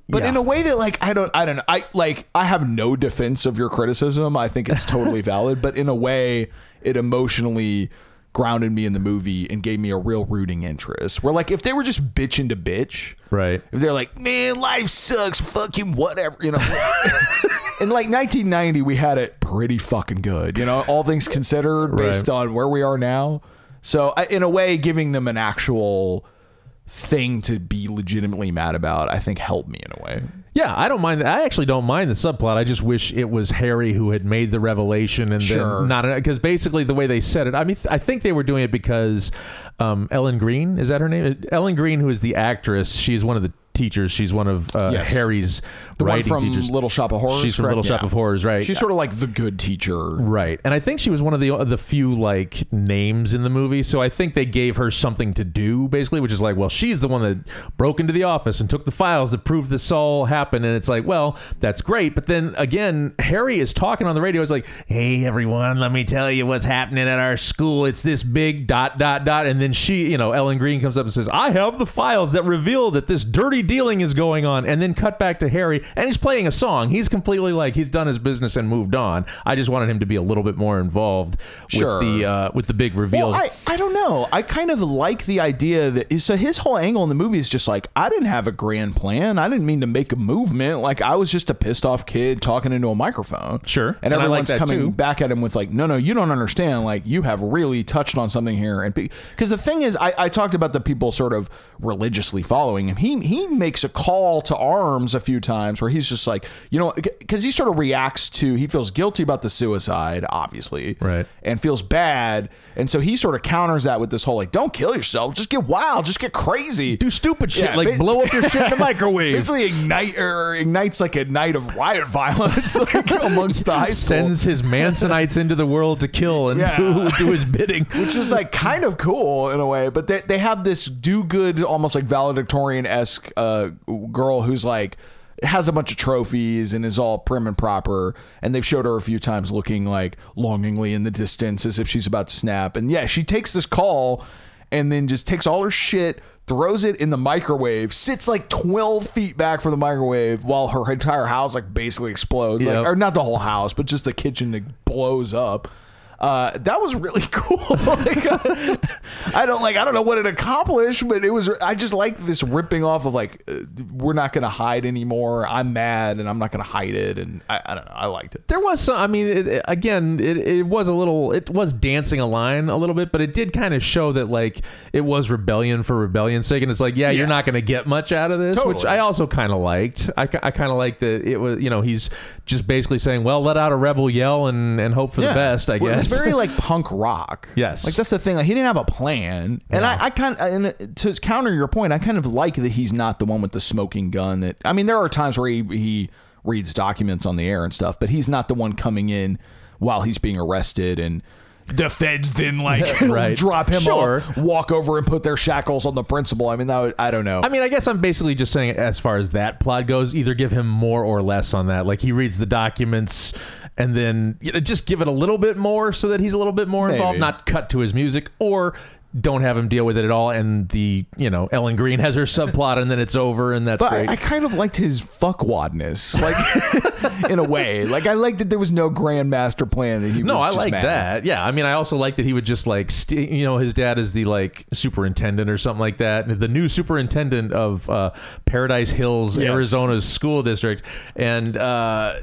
But yeah. in a way that like I don't I don't know. I like I have no defense of your criticism. I think it's totally valid, but in a way it emotionally grounded me in the movie and gave me a real rooting interest. Where like if they were just bitching to bitch, right? If they're like, "Man, life sucks, fucking whatever," you know. in like 1990 we had it pretty fucking good, you know, all things considered based Right. on where we are now. So I- in a way giving them an actual thing to be legitimately mad about, I think helped me in a way. Yeah, I don't mind. I actually don't mind the subplot. I just wish it was Harry who had made the revelation and Sure. then not because basically the way they said it. I mean, I think they were doing it because um, Ellen Greene is that her name? Ellen Greene, who is the actress, she's one of the teachers. She's one of uh, Yes. Harry's The one writing from teachers. Little Shop of Horrors. She's from correct? Little Shop Yeah. of Horrors, right? She's sort of like the good teacher. Right. And I think she was one of the the few like names in the movie. So I think they gave her something to do basically, which is like, well, she's the one that broke into the office and took the files that proved this all happened and it's like, well, that's great, but then again, Harry is talking on the radio. It's like, "Hey everyone, let me tell you what's happening at our school. It's this big dot dot dot." And then she, you know, Ellen Greene comes up and says, "I have the files that reveal that this dirty dealing is going on." And then cut back to Harry and he's playing a song. He's completely like he's done his business and moved on. I just wanted him to be a little bit more involved Sure. with the uh, with the big reveal. Well, I, I don't know. I kind of like the idea that so his whole angle in the movie is just like I didn't have a grand plan. I didn't mean to make a movement. Like I was just a pissed off kid talking into a microphone. Sure. And, And I like everyone's coming too. back at him with like, no, no, you don't understand. Like you have really touched on something here. And because the thing is, I, I talked about the people sort of religiously following him. He he makes a call to arms a few times where he's just like, you know, because he sort of reacts to he feels guilty about the suicide, obviously, Right. and feels bad. And so he sort of counters that with this whole like, don't kill yourself, just get wild, just get crazy, do stupid shit Yeah, like ba- blow up your shit in the microwave. Basically, ignite or ignites like a night of riot violence like, amongst the high school. Sends his Mansonites into the world to kill and Yeah. do, do his bidding. which is like kind of cool in a way. But they they have this do good, almost like valedictorian esque uh, girl who's like has a bunch of trophies and is all prim and proper. And they've showed her a few times looking like longingly in the distance as if she's about to snap. And yeah, she takes this call and then just takes all her shit. Throws it in the microwave, sits like 12 feet back from the microwave while her entire house like basically explodes. Like, or not the whole house, but just the kitchen that blows up. Uh, that was really cool. like, uh, I don't like. I don't know what it accomplished, but it was. I just like this ripping off of like uh, we're not going to hide anymore. I'm mad, and I'm not going to hide it. And I, I don't know. I liked it. There was some. I mean, it, again, it, it was a little. It was dancing a line a little bit, but it did kind of show that like it was rebellion for rebellion's sake, and it's like, yeah, Yeah. you're not going to get much out of this, which I also kind of liked. I, I kind of liked that it was. You know, he's just basically saying, well, let out a rebel yell and and hope for the best. I guess. Was very like punk rock. Yes. Like that's the thing. Like he didn't have a plan. And I, I kind of, and to counter your point, I kind of like that he's not the one with the smoking gun. That I mean, there are times where he he reads documents on the air and stuff, but he's not the one coming in while he's being arrested and. The feds then like Right. drop him Sure. off, walk over and put their shackles on the principal. I mean, that would, I don't know. I mean, I guess I'm basically just saying, as far as that plot goes, either give him more or less on that. Like he reads the documents, and then you know, just give it a little bit more so that he's a little bit more involved, Maybe. not cut to his music, or don't have him deal with it at all. And the you know Ellen Greene has her subplot, and then it's over, and that's But great. I, I kind of liked his fuckwadness, like in a way. Like I liked that there was no grand master plan. That he no, I like that. Yeah, I mean, I also like that he would just like, st- you know, his dad is the like superintendent or something like that, the new superintendent of uh, Paradise Hills, Yes. Arizona's school district, and. uh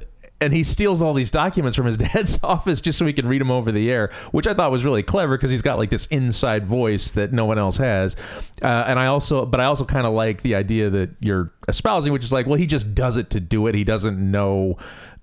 and he steals all these documents from his dad's office just so he can read them over the air, which I thought was really clever because he's got like this inside voice that no one else has. Uh, and I also, but I also kind of like the idea that you're espousing, which is like, well, he just does it to do it. He doesn't know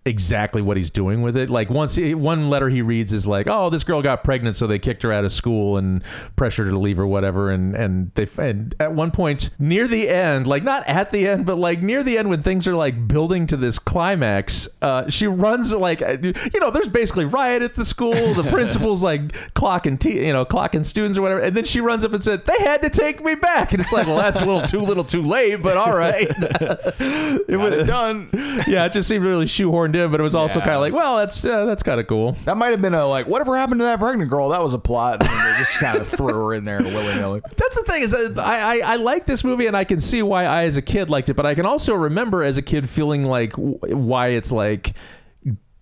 exactly what he's doing with it. Like once he, one letter he reads is like, "Oh, this girl got pregnant, so they kicked her out of school and pressured her to leave or whatever." And and they and at one point near the end, like not at the end, but like near the end when things are like building to this climax, uh, she runs like you know, there's basically riot at the school. The principal's like clocking t- you know clocking students or whatever, and then she runs up and said, "They had to take me back," and it's like, well, that's a little too little, too late, but all right. it it done. yeah, it just seemed really shoehorned in, but it was also Yeah. kind of like, well, that's uh, that's kind of cool. That might have been a like, whatever happened to that pregnant girl? That was a plot. And they just kind of threw her in there willy nilly. That's the thing is, I, I I like this movie, and I can see why I as a kid liked it, but I can also remember as a kid feeling like w- why it's like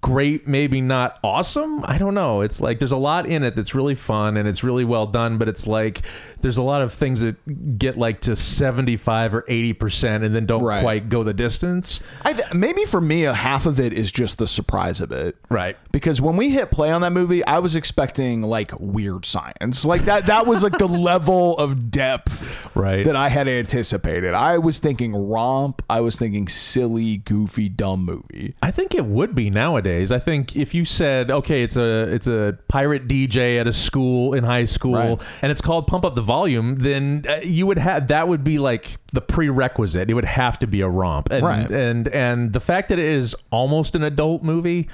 great maybe not awesome i don't know it's like there's a lot in it that's really fun and it's really well done but it's like there's a lot of things that get like to 75 or 80 percent and then don't Right. quite go the distance I th- maybe for me, a half of it is just the surprise of it. Right. Because when we hit play on that movie, I was expecting like weird science. Like that that was like the level of depth Right. that I had anticipated. I was thinking romp, I was thinking silly, goofy, dumb movie. I think it would be nowadays. I think if you said, okay, it's a it's a pirate DJ at a school in high school, Right. and it's called Pump Up the Volume, then uh, you would have that would be like the prerequisite. It would have to be a romp, and Right. and and the fact that it is almost an adult movie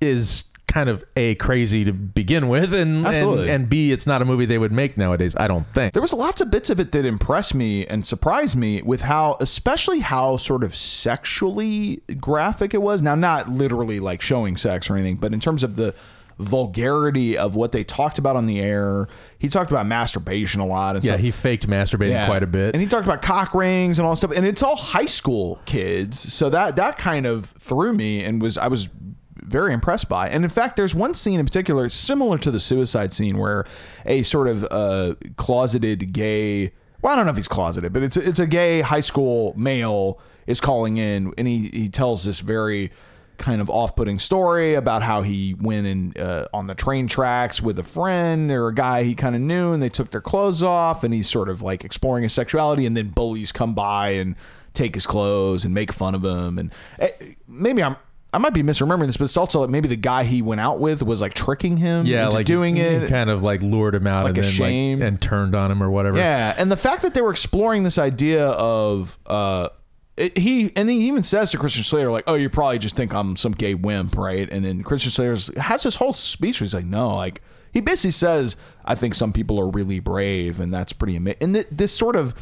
is kind of a crazy to begin with, and and, Absolutely. and b it's not a movie they would make nowadays. I don't think. There was lots of bits of it that impressed me and surprised me with how, especially how sort of sexually graphic it was. Now, not literally like showing sex or anything, but in terms of the vulgarity of what they talked about on the air. He talked about masturbation a lot and yeah, stuff. he faked masturbating quite a bit. And he talked about cock rings and all that stuff. And it's all high school kids. So that that kind of threw me and was I was very impressed by. And in fact, there's one scene in particular similar to the suicide scene where a sort of uh, closeted gay well, I don't know if he's closeted, but it's it's a gay high school male is calling in and he, he tells this very kind of off-putting story about how he went in uh, on the train tracks with a friend or a guy he kind of knew and they took their clothes off and he's sort of like exploring his sexuality and then bullies come by and take his clothes and make fun of him and eh, maybe I'm I might be misremembering this, but it's also like maybe the guy he went out with was like tricking him yeah, into like doing he it. kind of like lured him out Like and then ashamed. like and turned on him or whatever. Yeah, and the fact that they were exploring this idea of uh, it, he and he even says to Christian Slater like, "Oh, you probably just think I'm some gay wimp, right?" And then Christian Slater has this whole speech where he's like, "No, like." He basically says, "I think some people are really brave, and that's pretty amazing." And th- this sort of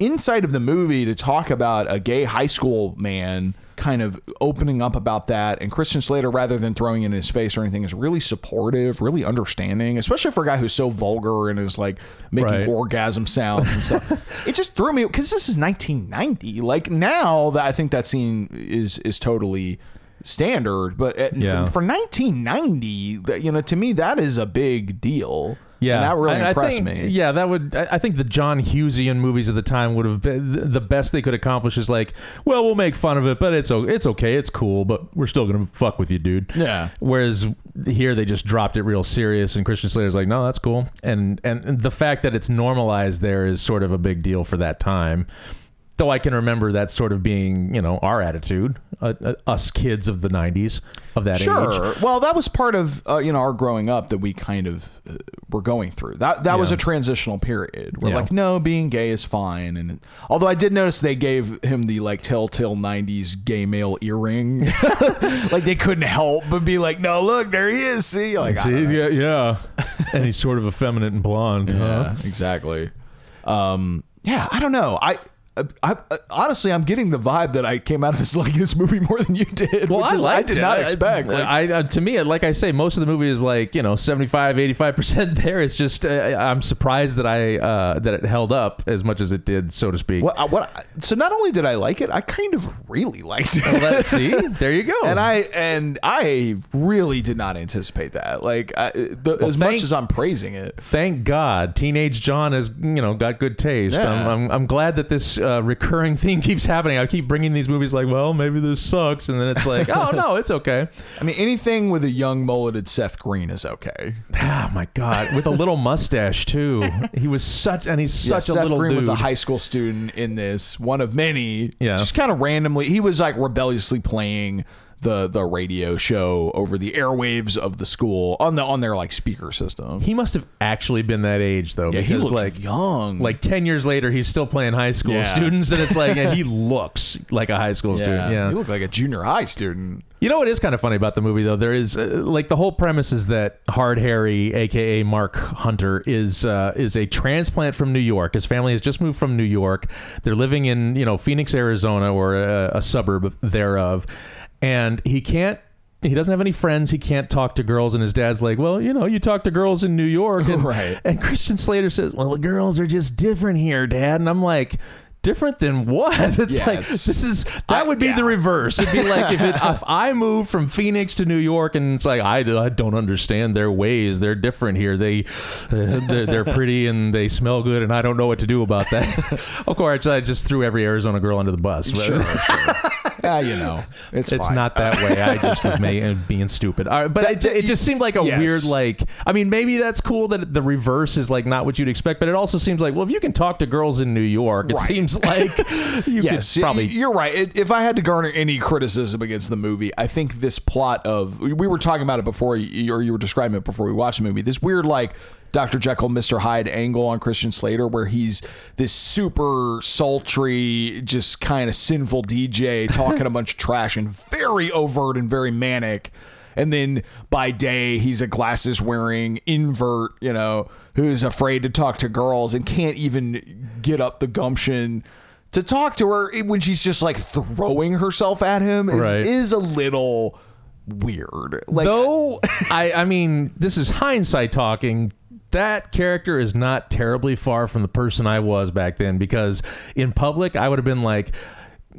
inside of the movie to talk about a gay high school man kind of opening up about that and Christian Slater rather than throwing it in his face or anything is really supportive, really understanding, especially for a guy who's so vulgar and is like making Right. orgasm sounds and stuff. it just threw me because this is 1990. Like now that I think that scene is is totally standard, but at, Yeah. for, for 1990, you know, to me that is a big deal. Yeah, and that really I- I impressed think- me. Yeah, that would. I I think the John Hughesian movies of the time would have been the best they could accomplish. Is like, well, we'll make fun of it, but it's it's okay, it's cool, but we're still gonna fuck with you, dude. Yeah. Whereas here they just dropped it real serious, and Christian Slater's like, no, that's cool, and and the fact that it's normalized there is sort of a big deal for that time. Though I can remember that sort of being, you know, our attitude, uh, uh, us kids of the '90s of that Sure. age. Well, that was part of uh, you know our growing up that we kind of uh, were going through. That that was a transitional period. We're Yeah. like, no, being gay is fine. And although I did notice they gave him the like telltale '90s gay male earring, like they couldn't help but be like, no, look, there he is. See, like, See, yeah, yeah, and he's sort of effeminate and blonde. huh? yeah, exactly. Um, yeah, I don't know. I. I, I, honestly, I'm getting the vibe that I came out of this liking this movie more than you did, which is I did it. not I- expect. I, Like, I, uh, to me, like I say, most of the movie is like you know 75, 85 percent. There, it's just uh, I'm surprised that I uh, that it held up as much as it did, so to speak. What, what? So not only did I like it, I kind of really liked it. Well, let's see. There you go. and I and I really did not anticipate that. Like I, the, as thank- much as I'm praising it, Thank God, teenage John has you know got good taste. Yeah. I'm, I'm I'm glad that this uh, recurring theme keeps happening. I keep bringing these movies like, well, maybe this sucks, and then it's like, oh no, it's okay. I mean, anything with a young mulleted Seth Green is okay. Ah, my God, with a little mustache too. He was such, and he's Yeah, such a Seth little Green dude. was a high school student in this, one of many. Yeah. just kind of randomly, he was like rebelliously playing the the radio show over the airwaves of the school on the on their like speaker system. He must have actually been that age though, Yeah, he looked like young. like ten years later, he's still playing high school Yeah. students, and it's like, and he looks like a high school student. Yeah, he looked like a junior high student. You know what is kind of funny about the movie though? There is uh, like the whole premise is that Hard Harry, aka Mark Hunter, is uh, is a transplant from New York. His family has just moved from New York. They're living in you know Phoenix, Arizona, or a, a suburb thereof, and he can't. He doesn't have any friends. He can't talk to girls, and his dad's like, "Well, you know, you talk to girls in New York." And, Right. And Christian Slater says, "Well, the girls are just different here, Dad." And I'm like. Different than what? It's like this is that would be the reverse. It'd be like if it, if I moved from Phoenix to New York and it's like I, I don't understand their ways. They're different here. They uh, they're, they're pretty and they smell good and I don't know what to do about that. of course, I just threw every Arizona girl under the bus. Sure, sure. Yeah, you know, it's it's fine. not that way. I just was ma- being stupid. All right, but it, it just seemed like a Yes. weird, like. I mean, maybe that's cool that the reverse is like not what you'd expect, but it also seems like, well, if you can talk to girls in New York, it Right. seems like you yes, could probably. You're right. It- If I had to garner any criticism against the movie, I think this plot of we were talking about it before, or you were describing it before we watched the movie. This weird like Dr. Jekyll, Mr. Hyde angle on Christian Slater, where he's this super sultry, just kind of sinful DJ talking a bunch of trash and very overt and very manic. And then by day, he's a glasses wearing invert, you know, who's afraid to talk to girls and can't even get up the gumption to talk to her when she's just like throwing herself at him is, Right. is a little weird. Like, Though I, I mean, this is hindsight talking. That character is not terribly far from the person I was back then because in public I would have been like,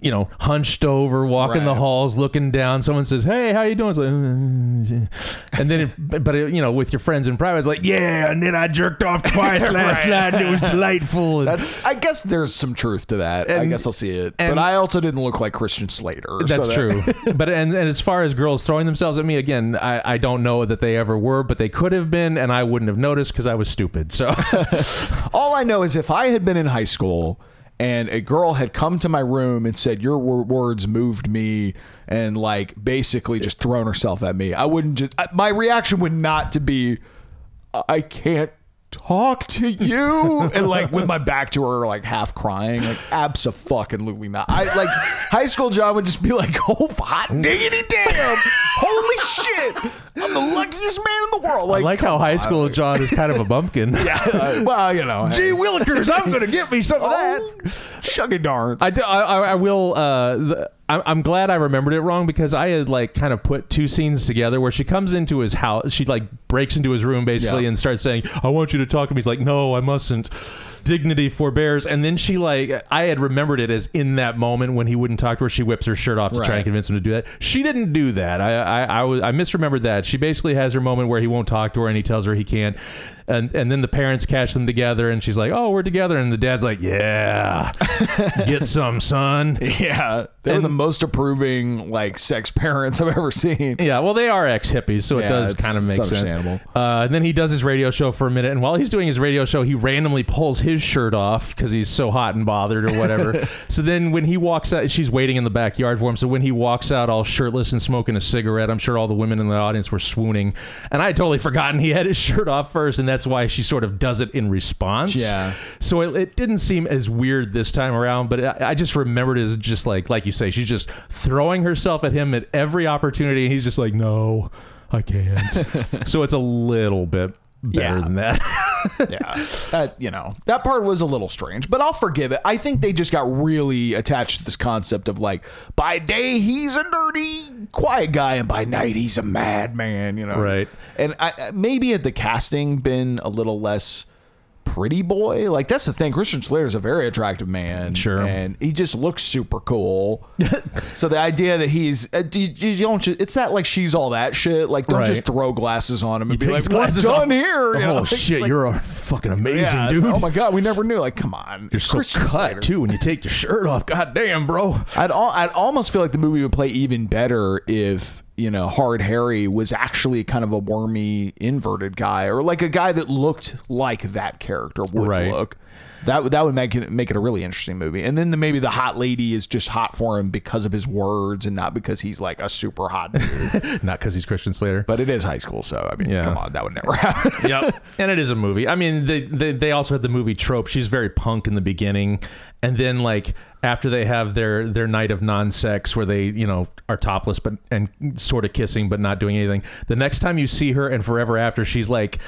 you know, hunched over, walking the halls, looking down. Someone says, "Hey, how you doing?" It's like, "Mm, and then, it, but it, you know, with your friends in private, it's like, "Yeah," and then I jerked off twice last Right. night, and it was delightful. And- that's. I guess there's some truth to that. I guess I'll see it. and- but I also didn't look like Christian Slater. so That's that- true. but and, and as far as girls throwing themselves at me, again, I, I don't know that they ever were, but they could have been, and I wouldn't have noticed because I was stupid. So All I know is if I had been in high school and a girl had come to my room and said your wor- words moved me and like basically just thrown herself at me, I wouldn't just. My reaction would not to be, I can't talk to you. And like with my back to her like half crying like absolutely not. I like high school john would just be like oh hot diggity damn holy shit i'm the luckiest man in the world I like, like how high school John is kind of a bumpkin. yeah uh, well you know Gee. Willikers, I'm gonna get me some of that. Shuggy darn. I, do, I, I I will. Uh, the, I'm, I'm glad I remembered it wrong because I had like kind of put two scenes together where she comes into his house. She like breaks into his room basically Yeah. and starts saying, "I want you to talk to me." He's like, "No, I mustn't." Dignity forbears, and then she like I had remembered it as in that moment when he wouldn't talk to her, she whips her shirt off to try Right. and convince him to do that. She didn't do that. I I, I was I misremembered that. She basically has her moment where he won't talk to her and he tells her he can't, and and then the parents catch them together and she's like, "Oh, we're together," and the dad's like, "Yeah, get some, son." Yeah, they were And- the most approving like sex parents I've ever seen. Yeah, well, they are ex hippies, so it does kind of make sense. Uh, and then he does his radio show for a minute, and while he's doing his radio show, he randomly pulls his shirt off because he's so hot and bothered or whatever. so then when he walks out, she's waiting in the backyard for him. So when he walks out all shirtless and smoking a cigarette, I'm sure all the women in the audience were swooning. And I had totally forgotten he had his shirt off first, and that's why she sort of does it in response. Yeah. So it, it didn't seem as weird this time around, but I, I just remembered as just like, like you say, she's just throwing herself at him at every opportunity, and he's just like, no, I can't. so it's a little bit better Yeah. than that. yeah, that you know that part was a little strange, but I'll forgive it. I think they just got really attached to this concept of like by day he's a nerdy, quiet guy, and by night he's a madman. You know, Right. And I, maybe had the casting been a little less pretty boy, like that's the thing. Christian Slater is a very attractive man, Sure. and he just looks super cool. so the idea that he's uh, you, you don't it's that like she's all that shit. Like don't Right. just throw glasses on him and be like, "What's done off. here?" You know, oh shit, like- you're a fucking amazing yeah, dude. Oh my god, we never knew. Like, come on, You're so Christian cut Slater. too when you take your shirt off. God damn, bro. I'd al- I'd almost feel like the movie would play even better if you know Hard Harry was actually kind of a wormy, inverted guy, or like a guy that looked like that character would Right. look. That would that would make it make it a really interesting movie. And then the, maybe the hot lady is just hot for him because of his words and not because he's like a super hot dude. Not because he's Christian Slater. but it is high school, so I mean, Yeah. come on, that would never happen. yep. And it is a movie. I mean, they, they they also had the movie trope. She's very punk in the beginning, and then like after they have their their night of non-sex where they you know are topless but and sort of kissing but not doing anything. The next time you see her and forever after, she's like.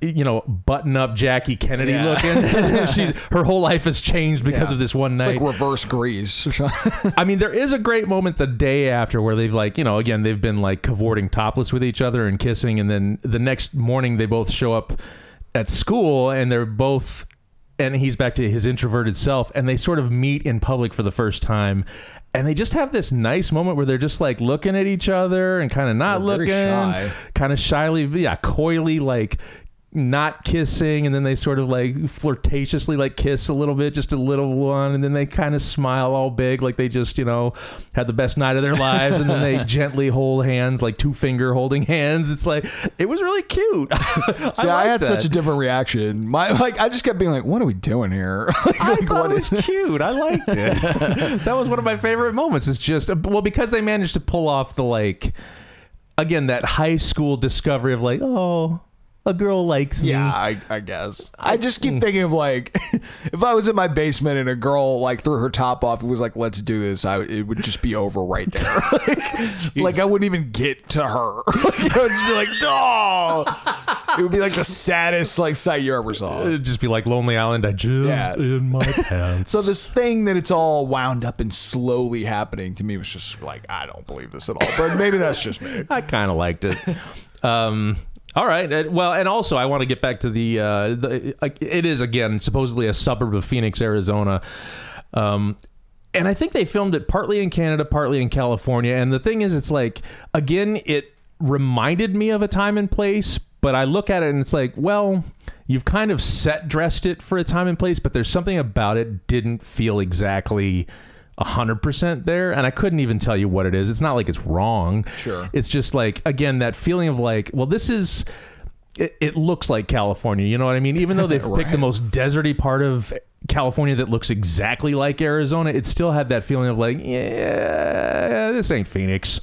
You know, button up Jackie Kennedy Yeah. looking. She's her whole life has changed because Yeah. of this one It's night. like reverse grease. I mean, there is a great moment the day after where they've like, you know, again, they've been like cavorting topless with each other and kissing, and then the next morning they both show up at school and they're both and he's back to his introverted self and they sort of meet in public for the first time and they just have this nice moment where they're just like looking at each other and kind of not They're looking kind of shyly yeah coyly like not kissing and then they sort of like flirtatiously like kiss a little bit just a little one and then they kind of smile all big like they just you know had the best night of their lives and then they gently hold hands like two finger holding hands it's like it was really cute See, I, had such a different reaction. My like, I just kept being like, "What are we doing here?" like, I like, thought what it was cute. I liked it. that was one of my favorite moments. It's just well because they managed to pull off the like again that high school discovery of like oh a girl likes me. Yeah, I, I guess. I just keep thinking of like, if I was in my basement and a girl like threw her top off and was like, "Let's do this," I would- it would just be over right there. like, like, I wouldn't even get to her. like, I would just be like, "Oh!" It would be like the saddest like sight you ever saw. It'd just be like Lonely Island. I just Yeah. in my pants. So this thing that it's all wound up and slowly happening to me was just like, I don't believe this at all. But maybe that's just me. I kind of liked it. Um, all right. Well, and also I want to get back to the, uh, the. It is again supposedly a suburb of Phoenix, Arizona. Um, and I think they filmed it partly in Canada, partly in California. And the thing is, it's like again, it reminded me of a time and place, but I look at it and it's like, well, you've kind of set dressed it for a time and place, but there's something about it didn't feel exactly. 100% there and I couldn't even tell you what it is. It's not like it's wrong. Sure. It's just like again that feeling of like, well this is it, it looks like California, you know what I mean? Even though they've picked the most deserty part of California that looks exactly like Arizona, it still had that feeling of like, yeah, this ain't Phoenix.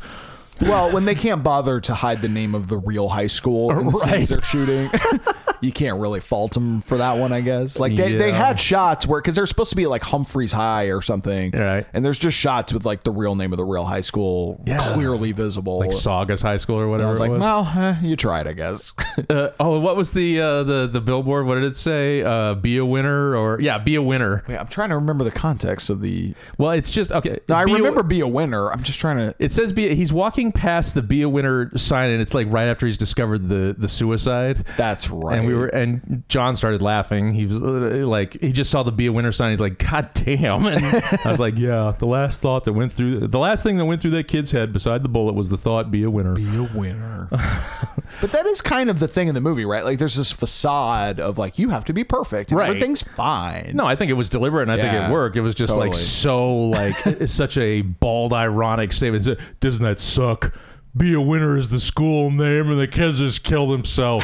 Well, when they can't bother to hide the name of the real high school in the Right. scenes they're shooting, you can't really fault them for that one, I guess. Like they, they had shots where because they're supposed to be like Humphreys High or something, Right. And there's just shots with like the real name of the real high school Yeah. clearly visible. Like Saugus High School or And whatever. I was like, was. well, eh, you tried, I guess. Uh, oh, what was the uh, the the billboard? What did it say? Uh, be a winner or yeah, be a winner. Wait, I'm trying to remember the context of the. Well, it's just okay. No, I be a- remember be a winner. I'm just trying to. It says be. He's walking past the "Be a Winner" sign, and it's like right after he's discovered the the suicide. That's right. And we were, and John started laughing. He was uh, like, he just saw the "Be a Winner" sign. He's like, "God damn!" And I was like, "Yeah." The last thought that went through, the last thing that went through that kid's head, beside the bullet, was the thought, "Be a winner." be a winner. but that is kind of the thing in the movie, right? Like there's this facade of like you have to be perfect, and Right. everything's fine. No, I think it was deliberate, and I think it worked. It was just like so, like it's such a bald, ironic statement. Doesn't that suck? Be a winner is the school name, and the kid just killed himself.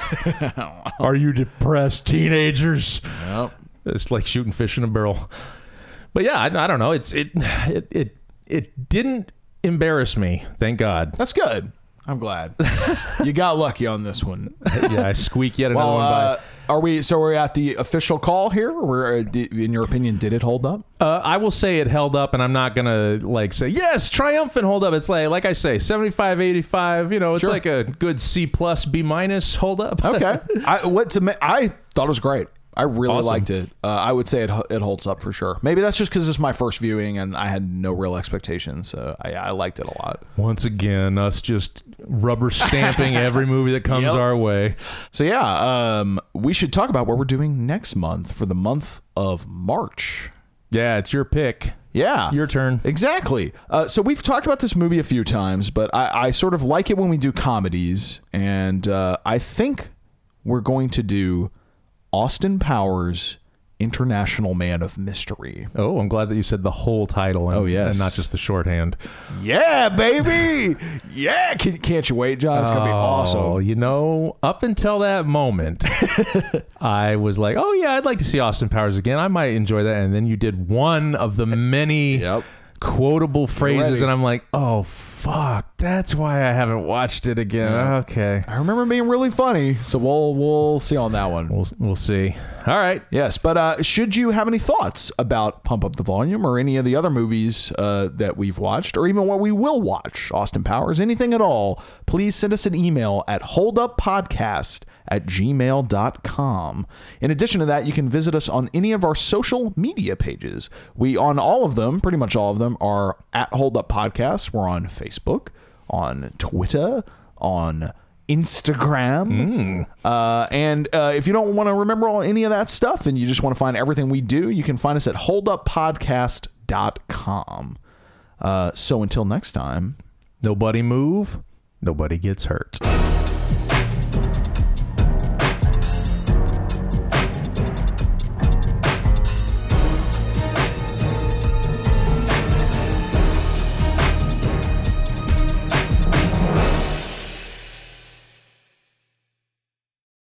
Are you depressed, teenagers? Yep. It's like shooting fish in a barrel. But yeah, I, I don't know. It's it it it it didn't embarrass me. Thank God. That's good. I'm glad you got lucky on this one. yeah, I squeak yet another Well, one uh, by. Are we? So we're at the official call here. We're, uh, in your opinion, did it hold up? Uh, I will say it held up, and I'm not gonna like say yes, triumphant hold up. It's like like I say, 75, 85. You know, it's Sure. like a good C plus, B minus hold up. Okay. I what to ma- I thought it was great. I really Awesome. liked it. Uh, I would say it it holds up for sure. Maybe that's just because it's my first viewing and I had no real expectations. So I, I liked it a lot. Once again, us just rubber stamping every movie that comes Yep. our way. So yeah, um, we should talk about what we're doing next month for the month of March. Yeah, it's your pick. Yeah, Your turn. Exactly. Uh, so we've talked about this movie a few times, but I, I sort of like it when we do comedies, and uh, I think we're going to do Austin Powers International Man of Mystery. Oh, I'm glad that you said the whole title. And, Oh, yes. and not just the shorthand. Yeah, baby. Yeah, can, can't you wait, John? It's gonna be Oh, awesome. You know, up until that moment, I was like, "Oh yeah, I'd like to see Austin Powers again. I might enjoy that." And then you did one of the many Yep. quotable phrases, and I'm like, "Oh fuck, that's why I haven't watched it again." Okay, I remember being really funny, so we'll we'll see on that one. we'll we'll see. All right, Yes, but uh, should you have any thoughts about Pump Up the Volume or any of the other movies uh, that we've watched, or even what we will watch, Austin Powers, anything at all, please send us an email at holduppodcast at gmail.com. In addition to that, you can visit us on any of our social media pages. We, on all of them, pretty much all of them, are at Hold Up Podcast. We're on Facebook, on Twitter, on Instagram. Uh, and uh, if you don't want to remember all any of that stuff and you just want to find everything we do, you can find us at holduppodcast.com. Uh, so until next time, nobody move, nobody gets hurt.